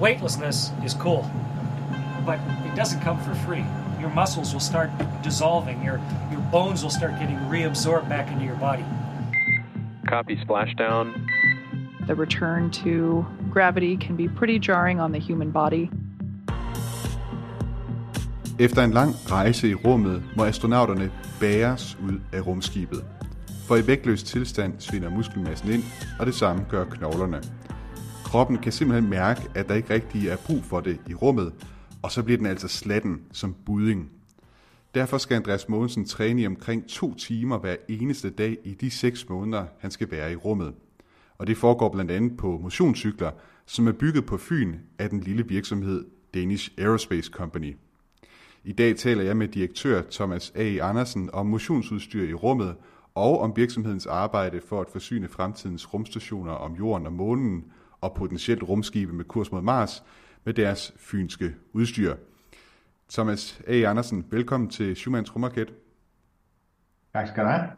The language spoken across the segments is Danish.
weightlessness is cool, but it doesn't come for free. Your muscles will start dissolving, your, your bones will start getting reabsorbed back into your body. Copy splashdown. The return to gravity can be pretty jarring on the human body. Efter en lang rejse i rummet må astronauterne bæres ud af rumskibet. For i vægtløs tilstand svinder muskelmassen ind, og det samme gør knoglerne. Kroppen kan simpelthen mærke, at der ikke rigtig er brug for det i rummet, og så bliver den altså slatten som budding. Derfor skal Andreas Mogensen træne i omkring to timer hver eneste dag i de seks måneder, han skal være i rummet. Og det foregår blandt andet på motionscykler, som er bygget på Fyn af den lille virksomhed Danish Aerospace Company. I dag taler jeg med direktør Thomas A. Andersen om motionsudstyr i rummet og om virksomhedens arbejde for at forsyne fremtidens rumstationer om jorden og månen og potentielt rumskibe med kurs mod Mars med deres fynske udstyr. Thomas A. Andersen, velkommen til Schumanns Rumraket. Tak skal du have.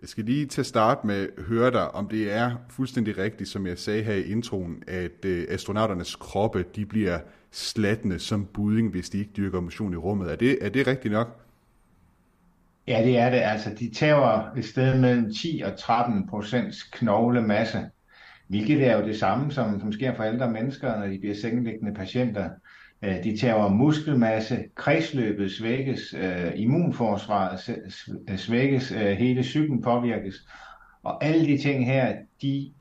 Jeg skal lige til at starte med at høre dig, om det er fuldstændig rigtigt, som jeg sagde her i introen, at øh, astronauternes kroppe de bliver slattende som budding, hvis de ikke dyrker motion i rummet. Er det, er det rigtigt nok? Ja, det er det. Altså, de tager et sted mellem 10 og 13 procents knoglemasse, hvilket er jo det samme, som, som sker for ældre mennesker, når de bliver sengeliggende patienter. Øh, de tager muskelmasse, kredsløbet svækkes, øh, immunforsvaret svækkes, øh, hele psyken påvirkes. Og alle de ting her, de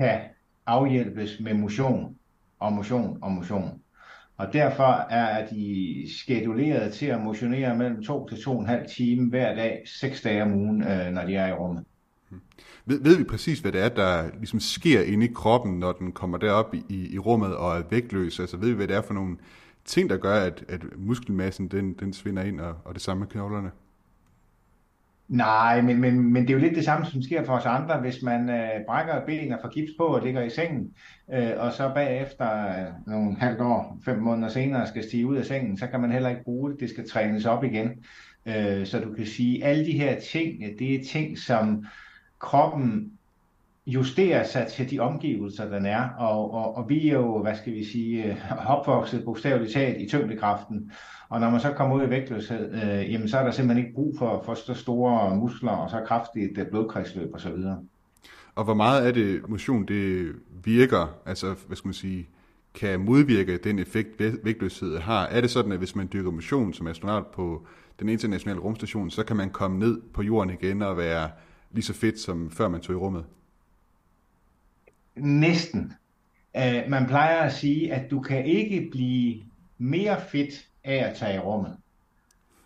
kan afhjælpes med motion og motion og motion. Og derfor er de skeduleret til at motionere mellem 2 til 2,5 timer hver dag, 6 dage om ugen, øh, når de er i rummet. Mm. Ved, ved vi præcis, hvad det er, der ligesom sker inde i kroppen, når den kommer derop i, i rummet og er vægtløs? Altså ved vi, hvad det er for nogle ting, der gør, at, at muskelmassen den, den svinder ind, og, og det samme med knoglerne? Nej, men, men, men det er jo lidt det samme, som sker for os andre. Hvis man øh, brækker et ben og får gips på og ligger i sengen, øh, og så bagefter øh, nogle halvt år, fem måneder senere skal stige ud af sengen, så kan man heller ikke bruge det. Det skal trænes op igen. Øh, så du kan sige, at alle de her ting, det er ting, som kroppen justerer sig til de omgivelser, den er. Og, og, og vi er jo, hvad skal vi sige, øh, opvokset bogstaveligt talt i tyngdekraften. Og når man så kommer ud i vægtløshed, øh, jamen så er der simpelthen ikke brug for, for så store muskler og så kraftigt øh, blodkredsløb osv. Og hvor meget af det motion, det virker, altså hvad skal man sige, kan modvirke den effekt, vægtløshed har? Er det sådan, at hvis man dyrker motion som astronaut på den internationale rumstation, så kan man komme ned på jorden igen og være lige så fedt, som før man tog i rummet? Næsten. Uh, man plejer at sige, at du kan ikke blive mere fedt af at tage i rummet.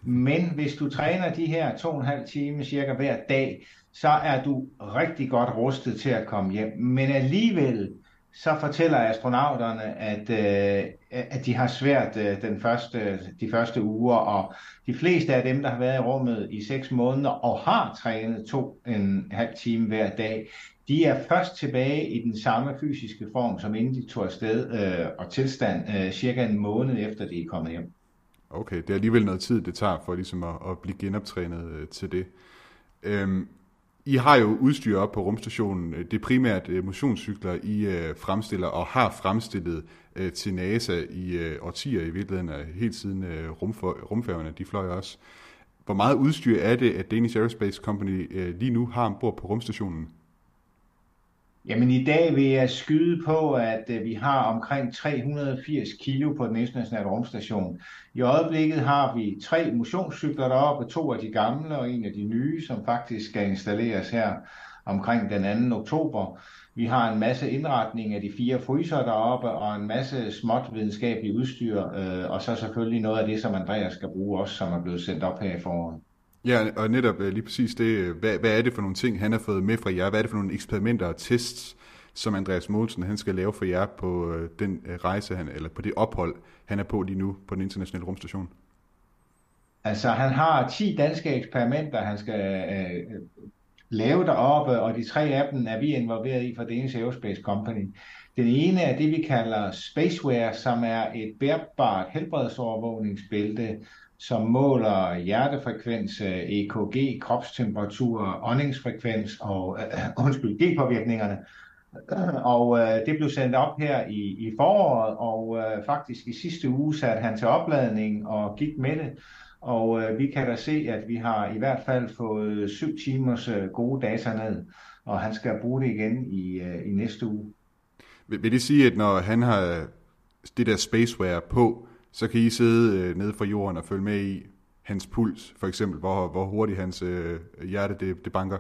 Men hvis du træner de her to og en halv time cirka hver dag, så er du rigtig godt rustet til at komme hjem. Men alligevel, så fortæller astronauterne, at, øh, at de har svært øh, den første, de første uger, og de fleste af dem, der har været i rummet i seks måneder og har trænet to en halv time hver dag, de er først tilbage i den samme fysiske form, som inden de tog afsted øh, og tilstand øh, cirka en måned efter de er kommet hjem. Okay, det er alligevel noget tid, det tager for ligesom at, at blive genoptrænet øh, til det. Øhm, i har jo udstyr op på rumstationen. Det er primært øh, motionscykler, I øh, fremstiller og har fremstillet øh, til NASA i øh, årtier i virkeligheden, helt siden rumfærgerne, de fløj også. Hvor meget udstyr er det, at Danish Aerospace Company lige nu har ombord på rumstationen? Jamen i dag vil jeg skyde på, at øh, vi har omkring 380 kilo på den internationale rumstation. I øjeblikket har vi tre motionscykler deroppe, to af de gamle og en af de nye, som faktisk skal installeres her omkring den 2. oktober. Vi har en masse indretning af de fire fryser deroppe, og en masse småt videnskabeligt udstyr, øh, og så selvfølgelig noget af det, som Andreas skal bruge også, som er blevet sendt op her i foråret. Ja, og netop øh, lige præcis det, øh, hvad, hvad er det for nogle ting, han har fået med fra jer? Hvad er det for nogle eksperimenter og tests, som Andreas Mogensen han skal lave for jer på øh, den rejse, han, eller på det ophold, han er på lige nu på den internationale rumstation? Altså, han har 10 danske eksperimenter, han skal øh, lave deroppe, og de tre af dem er vi involveret i for Danish Aerospace Company. Den ene er det, vi kalder Spaceware, som er et bærbart helbredsovervågningsbælte, som måler hjertefrekvens, øh, EKG, kropstemperatur, åndingsfrekvens og øh, undskyld, G-påvirkningerne. Og øh, det blev sendt op her i, i foråret, og øh, faktisk i sidste uge satte han til opladning og gik med det. Og øh, vi kan da se, at vi har i hvert fald fået syv timers øh, gode data ned, og han skal bruge det igen i, øh, i næste uge. Vil, vil det sige, at når han har det der spaceware på, så kan I sidde øh, nede fra jorden og følge med i hans puls, for eksempel, hvor, hvor hurtigt hans øh, hjerte det, det banker?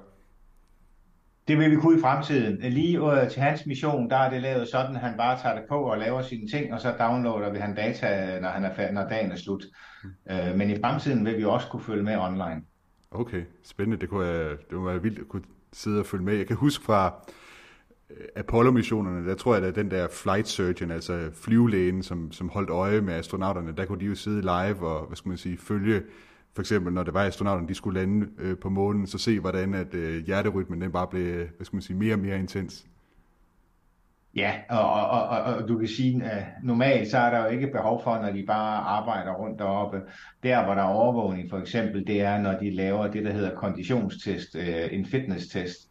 Det vil vi kunne i fremtiden. Lige øh, til hans mission, der er det lavet sådan, at han bare tager det på og laver sine ting, og så downloader vi han data, når, han er færdig, når dagen er slut. Mm. Øh, men i fremtiden vil vi også kunne følge med online. Okay, spændende. Det kunne, jeg, det kunne være vildt at kunne sidde og følge med. Jeg kan huske fra Øh, Apollo-missionerne, der tror jeg, at den der flight surgeon, altså flyvelægen, som, som holdt øje med astronauterne, der kunne de jo sidde live og, hvad skal man sige, følge for eksempel når det var astronauterne, de skulle lande øh, på månen, så se hvordan at øh, hjerterytmen den bare blev, hvad skal man sige, mere og mere intens. Ja, og, og, og, og du kan sige, at normalt så er der jo ikke behov for, når de bare arbejder rundt deroppe. Der, hvor der er overvågning for eksempel, det er, når de laver det, der hedder konditionstest, øh, en fitness-test,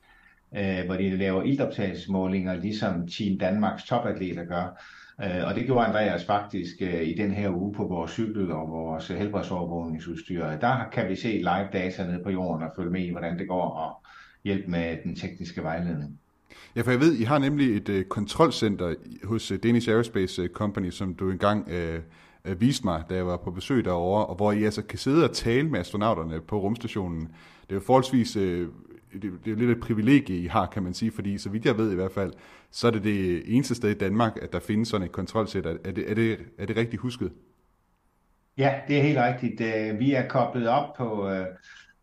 øh, hvor de laver ildoptagelsesmålinger, ligesom Team Danmarks topatleter gør. Øh, og det gjorde Andreas faktisk øh, i den her uge på vores cykel og vores helbredsovervågningsudstyr. Der kan vi se live data nede på jorden og følge med i, hvordan det går og hjælpe med den tekniske vejledning. Ja, for jeg ved, I har nemlig et øh, kontrolcenter hos øh, Danish Aerospace øh, Company, som du engang øh, uh, viste mig, da jeg var på besøg derovre, og hvor I altså kan sidde og tale med astronauterne på rumstationen. Det er jo forholdsvis øh, det, det er lidt et privilegie, I har, kan man sige, fordi så vidt jeg ved i hvert fald, så er det det eneste sted i Danmark, at der findes sådan et kontrolsæt. Er det, er det, er det rigtigt husket? Ja, det er helt rigtigt. Øh, vi er koblet op på, øh,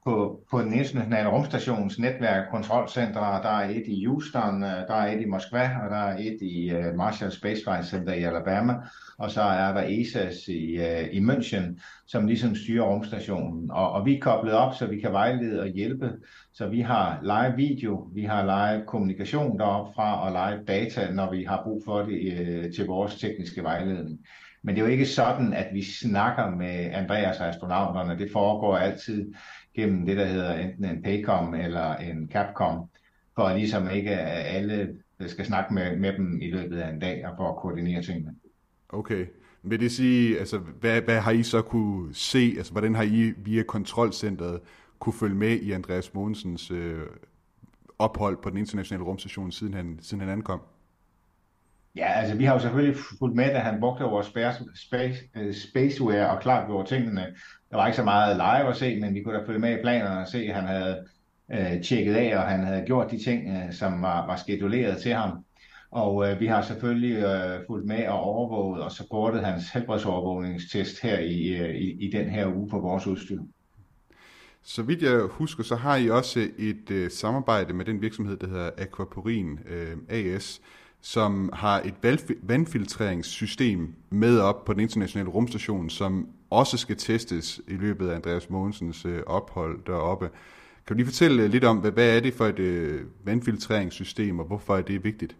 på, på den internationale rumstations netværk kontrolcentre. Der er et i Houston, øh, der er et i Moskva, og der er et i øh, Marshall Space Flight Center i Alabama. Og så er der ESAS i, øh, i München, som ligesom styrer rumstationen. Og, og vi er koblet op, så vi kan vejlede og hjælpe. Så vi har live video, vi har live kommunikation deroppe fra, og live data, når vi har brug for det til vores tekniske vejledning. Men det er jo ikke sådan, at vi snakker med Andreas og astronauterne. Det foregår altid gennem det, der hedder enten en Paycom eller en Capcom, for ligesom ikke alle øh, skal snakke med, med dem i løbet af en dag og for at koordinere tingene. Okay. Vil det sige, altså, hvad, hvad har I så kunne se, altså, hvordan har I via kontrolcentret kunne følge med i Andreas Mogensens øh, ophold på den internationale rumstation, siden han, siden han ankom? Ja, altså vi har jo selvfølgelig fulgt med, da han brugte vores space, space, øh, spaceware og klart gjorde tingene. Der var ikke så meget live at se, men vi kunne da følge med i planerne og se, at han havde øh, tjekket af, og han havde gjort de ting, øh, som var, var skeduleret til ham. Og øh, vi har selvfølgelig øh, fulgt med og overvåget og supportet hans helbredsovervågningstest her i, øh, i, i den her uge på vores udstyr. Så vidt jeg husker, så har I også et øh, samarbejde med den virksomhed, der hedder Aquaporin øh, AS, som har et vandfiltreringssystem med op på den internationale rumstation, som også skal testes i løbet af Andreas Mogensens øh, ophold deroppe. Kan du lige fortælle øh, lidt om, hvad, er det for et øh, vandfiltreringssystem, og hvorfor er det vigtigt?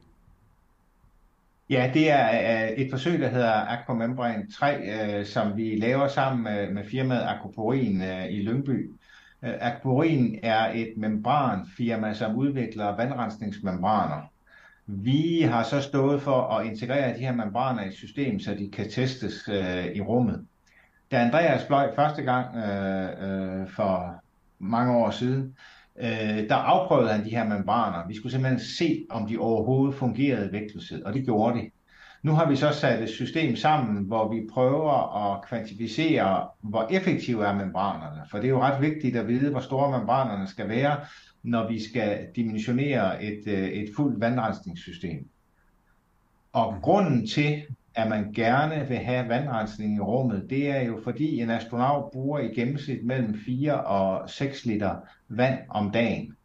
Ja, det er et forsøg, der hedder Aquamembrane 3, som vi laver sammen med, firmaet Aquaporin i Lyngby. Aquaporin er et membranfirma, som udvikler vandrensningsmembraner. Vi har så stået for at integrere de her membraner i et system, så de kan testes øh, i rummet. Da Andreas fløj første gang øh, øh, for mange år siden, øh, der afprøvede han de her membraner. Vi skulle simpelthen se, om de overhovedet fungerede i vægtløshed, og det gjorde de. Nu har vi så sat et system sammen, hvor vi prøver at kvantificere, hvor effektive er membranerne. For det er jo ret vigtigt at vide, hvor store membranerne skal være, når vi skal dimensionere et, øh, et fuldt vandrensningssystem. Og grunden til, at man gerne vil have vandrensning i rummet, det er jo fordi en astronaut bruger i gennemsnit mellem 4 og 6 liter vand om dagen.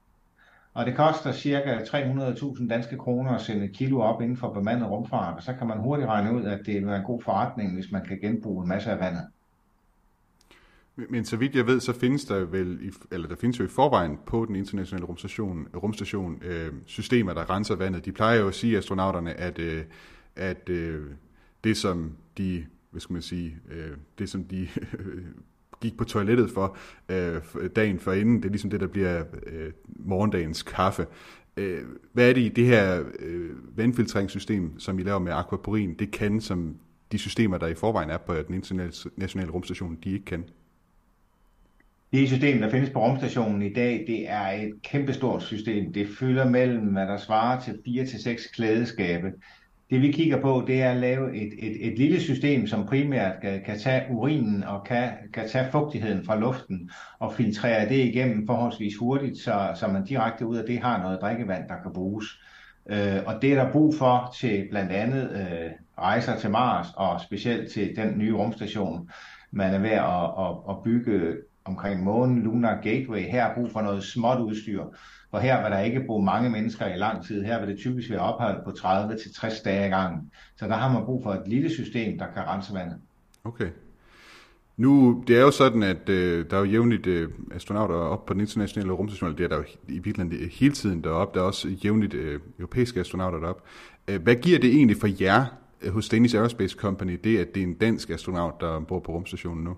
Og det koster ca. 300.000 danske kroner at sende et kilo op inden for bemandet rumfart, og så kan man hurtigt regne ud, at det vil være en god forretning, hvis man kan genbruge en masse af vandet. Men så vidt jeg ved, så findes der vel, eller der findes jo i forvejen på den internationale rumstation, rumstation øh, systemer, der renser vandet. De plejer jo at sige, astronauterne, at, øh, at øh, det som de, hvad skal man sige, øh, det som de øh, gik på toilettet for øh, dagen før inden. Det er ligesom det, der bliver øh, morgendagens kaffe. Øh, hvad er det i det her øh, vandfiltreringssystem, som I laver med aquaporin, det kan, som de systemer, der i forvejen er på den internationale rumstation, de ikke kan? Det system, der findes på rumstationen i dag, det er et kæmpestort system. Det fylder mellem, hvad der svarer til 4-6 klædeskabe. Det vi kigger på, det er at lave et, et, et lille system, som primært kan, kan tage urinen og kan, kan tage fugtigheden fra luften og filtrere det igennem forholdsvis hurtigt, så, så man direkte ud af det har noget drikkevand, der kan bruges. Øh, og det er der brug for til blandt andet øh, rejser til Mars og specielt til den nye rumstation, man er ved at, at, at bygge omkring månen, Lunar Gateway. Her er brug for noget småt udstyr, for her vil der ikke bo mange mennesker i lang tid. Her vil det typisk være ophold på 30-60 dage i gangen. Så der har man brug for et lille system, der kan rense vandet. Okay. Nu, det er jo sådan, at øh, der er jo jævnligt øh, astronauter op på den internationale rumstation, det er der jo i virkeligheden hele tiden deroppe, der er også jævnligt øh, europæiske astronauter deroppe. Øh, hvad giver det egentlig for jer øh, hos Danish Aerospace Company, det at det er en dansk astronaut, der bor på rumstationen nu?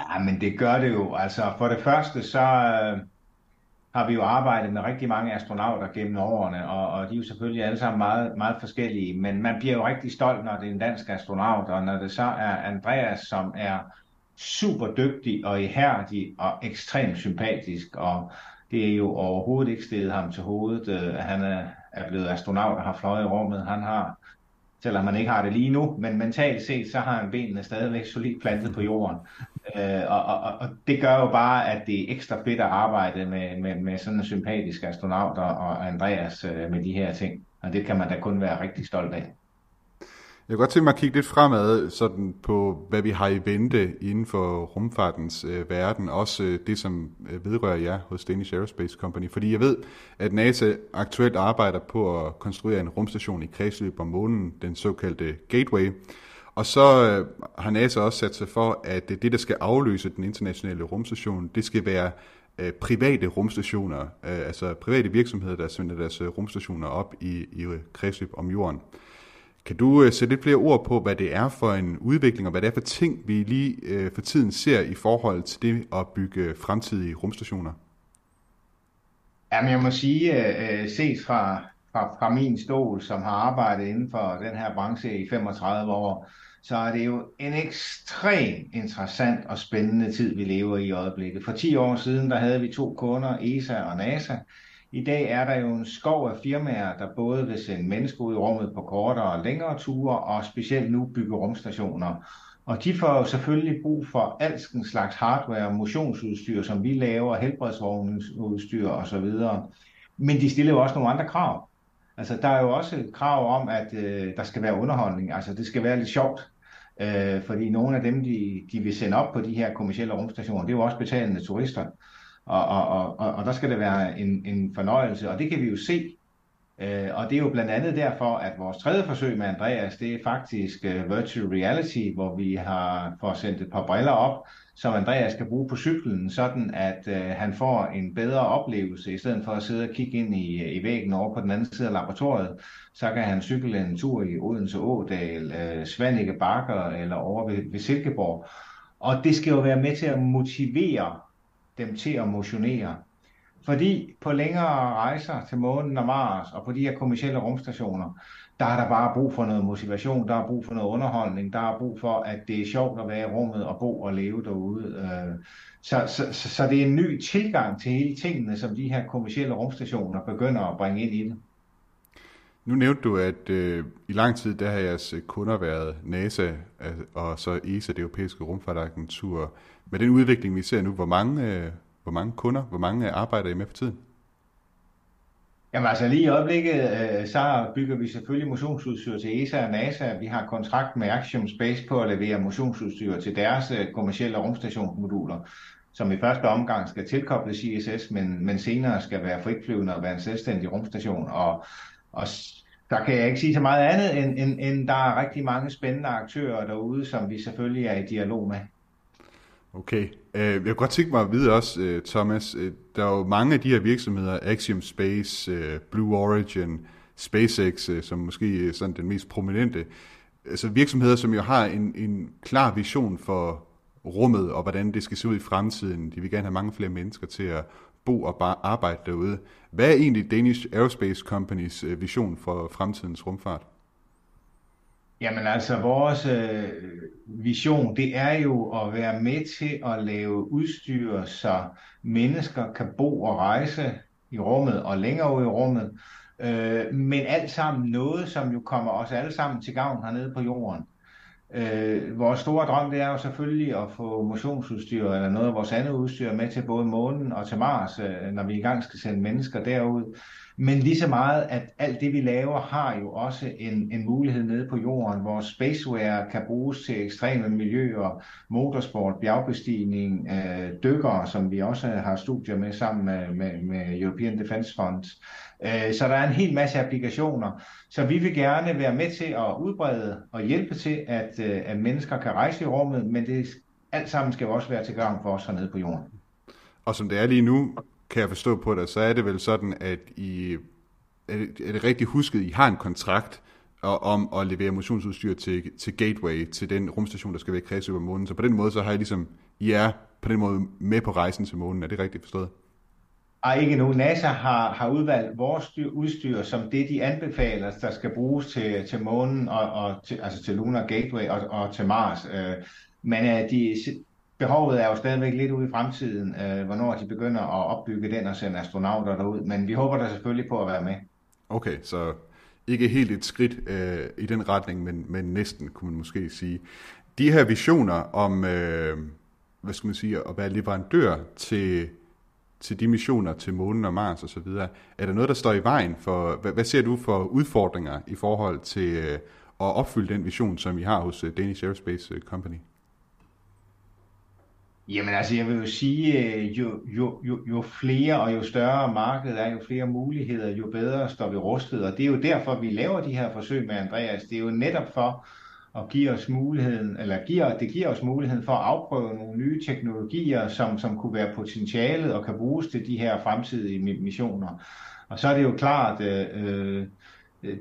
Ja, men det gør det jo. Altså for det første, så øh, har vi jo arbejdet med rigtig mange astronauter gennem årene, og, og de er jo selvfølgelig alle sammen meget, meget forskellige, men man bliver jo rigtig stolt, når det er en dansk astronaut, og når det så er Andreas, som er super dygtig og ihærdig og ekstremt sympatisk, og det er jo overhovedet ikke stedet ham til hovedet. Øh, han er, er blevet astronaut og har fløjet i rummet. Han har selvom man ikke har det lige nu, men mentalt set, så har han benene stadigvæk solidt plantet på jorden. Øh, og, og, og det gør jo bare, at det er ekstra fedt at arbejde med, med, med sådan en sympatisk astronaut og Andreas øh, med de her ting. Og det kan man da kun være rigtig stolt af. Jeg kan godt tænke mig at kigge lidt fremad sådan på, hvad vi har i vente inden for rumfartens øh, verden, også øh, det, som øh, vedrører jer hos Danish Aerospace Company. Fordi jeg ved, at NASA aktuelt arbejder på at konstruere en rumstation i kredsløb om månen, den såkaldte Gateway. Og så øh, har NASA også sat sig for, at det, der skal afløse den internationale rumstation, det skal være øh, private rumstationer, øh, altså private virksomheder, der sender deres øh, rumstationer op i, i øh, kredsløb om jorden. Kan du øh, sætte lidt flere ord på, hvad det er for en udvikling, og hvad det er for ting, vi lige øh, for tiden ser i forhold til det at bygge øh, fremtidige rumstationer? Jamen, jeg må sige, øh, set fra, fra, fra min stol, som har arbejdet inden for den her branche i 35 år, så er det jo en ekstremt interessant og spændende tid, vi lever i i øjeblikket. For 10 år siden, der havde vi to kunder, ESA og NASA, i dag er der jo en skov af firmaer, der både vil sende mennesker ud i rummet på kortere og længere ture, og specielt nu bygge rumstationer. Og de får jo selvfølgelig brug for alskens slags hardware, motionsudstyr, som vi laver, helbredsvognsudstyr osv. Men de stiller jo også nogle andre krav. Altså, der er jo også et krav om, at øh, der skal være underholdning. Altså, det skal være lidt sjovt. Øh, fordi nogle af dem, de, de vil sende op på de her kommersielle rumstationer, det er jo også betalende turister. Og, og, og, og der skal det være en, en fornøjelse, og det kan vi jo se. Øh, og det er jo blandt andet derfor, at vores tredje forsøg med Andreas, det er faktisk uh, virtual reality, hvor vi har fået sendt et par briller op, som Andreas kan bruge på cyklen, sådan at uh, han får en bedre oplevelse, i stedet for at sidde og kigge ind i, øh, i væggen over på den anden side af laboratoriet, så kan han cykle en tur i Odense Ådal, uh, Svanike Bakker eller over ved, ved Silkeborg. Og det skal jo være med til at motivere dem til at motionere. Fordi på længere rejser til månen og Mars og på de her kommersielle rumstationer, der er der bare brug for noget motivation, der er brug for noget underholdning, der er brug for, at det er sjovt at være i rummet og bo og leve derude. Øh, så, så, så, så det er en ny tilgang til hele tingene, som de her kommersielle rumstationer begynder at bringe ind i det. Nu nævnte du, at øh, i lang tid der har jeres øh, kunder været NASA øh, og så ESA, det europæiske rumfartagentur. Med den udvikling, vi ser nu, hvor mange, øh, hvor mange kunder, hvor mange arbejder I med for tiden? Jamen altså lige i øjeblikket, øh, så bygger vi selvfølgelig motionsudstyr til ESA og NASA. Vi har kontrakt med Axiom Space på at levere motionsudstyr til deres øh, kommersielle rumstationsmoduler, som i første omgang skal tilkobles ISS, men, men senere skal være fritflyvende og være en selvstændig rumstation. Og, og der kan jeg ikke sige så meget andet, end, end, end der er rigtig mange spændende aktører derude, som vi selvfølgelig er i dialog med. Okay. Øh, jeg kunne godt tænke mig at vide også, øh, Thomas, øh, der er jo mange af de her virksomheder, Axiom Space, øh, Blue Origin, SpaceX, som måske er sådan den mest prominente, altså virksomheder, som jo har en, en klar vision for rummet, og hvordan det skal se ud i fremtiden. De vil gerne have mange flere mennesker til at bo og bare arbejde derude. Hvad er egentlig Danish Aerospace Companies vision for fremtidens rumfart? Jamen altså, vores øh, vision, det er jo at være med til at lave udstyr, så mennesker kan bo og rejse i rummet og længere ud i rummet, øh, men alt sammen noget, som jo kommer os alle sammen til gavn hernede på jorden. Øh, vores store drøm det er jo selvfølgelig at få motionsudstyr eller noget af vores andet udstyr med til både månen og til Mars, øh, når vi i gang skal sende mennesker derud. Men lige så meget, at alt det vi laver har jo også en, en mulighed nede på jorden. Vores spaceware kan bruges til ekstreme miljøer, motorsport, bjergbestigning, øh, dykkere, som vi også har studier med sammen med, med, med European Defence Fund. Øh, så der er en hel masse applikationer. Så vi vil gerne være med til at udbrede og hjælpe til, at, øh, at mennesker kan rejse i rummet, men det alt sammen skal jo også være til gavn for os hernede på jorden. Og som det er lige nu, kan jeg forstå på dig, så er det vel sådan, at I, er det, er det rigtigt husket, I har en kontrakt om at levere motionsudstyr til, til Gateway, til den rumstation, der skal være kreds over månen. Så på den måde, så har I ligesom, I er på den måde med på rejsen til månen. Er det rigtigt forstået? Ej, ikke nu. NASA har, har udvalgt vores styr, udstyr som det, de anbefaler, der skal bruges til, til månen, og, og til, altså til Lunar Gateway og, og til Mars. Øh, men øh, de, behovet er jo stadigvæk lidt ude i fremtiden, øh, hvornår de begynder at opbygge den og sende astronauter derud. Men vi håber da selvfølgelig på at være med. Okay, så ikke helt et skridt øh, i den retning, men, men næsten, kunne man måske sige. De her visioner om, øh, hvad skal man sige, at være leverandør til til de missioner til månen og Mars osv. Er der noget, der står i vejen for, hvad, hvad ser du for udfordringer i forhold til øh, at opfylde den vision, som vi har hos øh, Danish Aerospace øh, Company? Jamen altså, jeg vil jo sige, øh, jo, jo, jo, jo flere og jo større markedet er, jo flere muligheder, jo bedre står vi rustet. Og det er jo derfor, vi laver de her forsøg med Andreas. Det er jo netop for at give os muligheden, eller giver, det giver os muligheden for at afprøve nogle nye teknologier, som, som kunne være potentialet og kan bruges til de her fremtidige missioner. Og så er det jo klart, øh, øh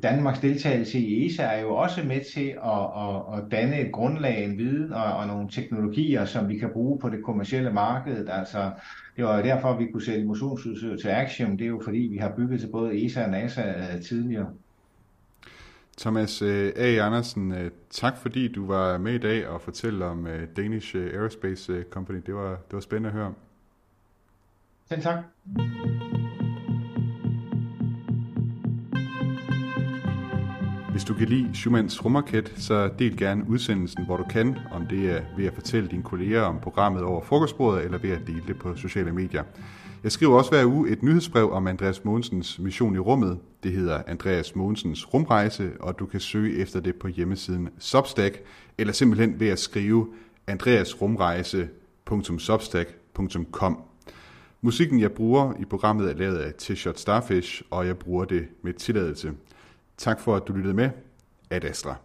Danmarks deltagelse i ESA er jo også med til at, at, at danne et grundlag, en viden og, og nogle teknologier, som vi kan bruge på det kommercielle marked. Altså, det var derfor, vi kunne sælge motionsudstyr til Axiom. Det er jo fordi, vi har bygget til både ESA og NASA øh, tidligere. Thomas øh, A. Andersen, øh, tak fordi du var med i dag og fortælle om øh, Danish Aerospace Company. Det var, det var spændende at høre. Selv tak. Hvis du kan lide Schumanns rumraket, så del gerne udsendelsen, hvor du kan, om det er ved at fortælle dine kolleger om programmet over frokostbordet, eller ved at dele det på sociale medier. Jeg skriver også hver uge et nyhedsbrev om Andreas Mogensens mission i rummet. Det hedder Andreas Mogensens rumrejse, og du kan søge efter det på hjemmesiden Substack, eller simpelthen ved at skrive andreasrumrejse.substack.com. Musikken, jeg bruger i programmet, er lavet af T-Shirt Starfish, og jeg bruger det med tilladelse. Tak for, at du lyttede med. Ad Astra.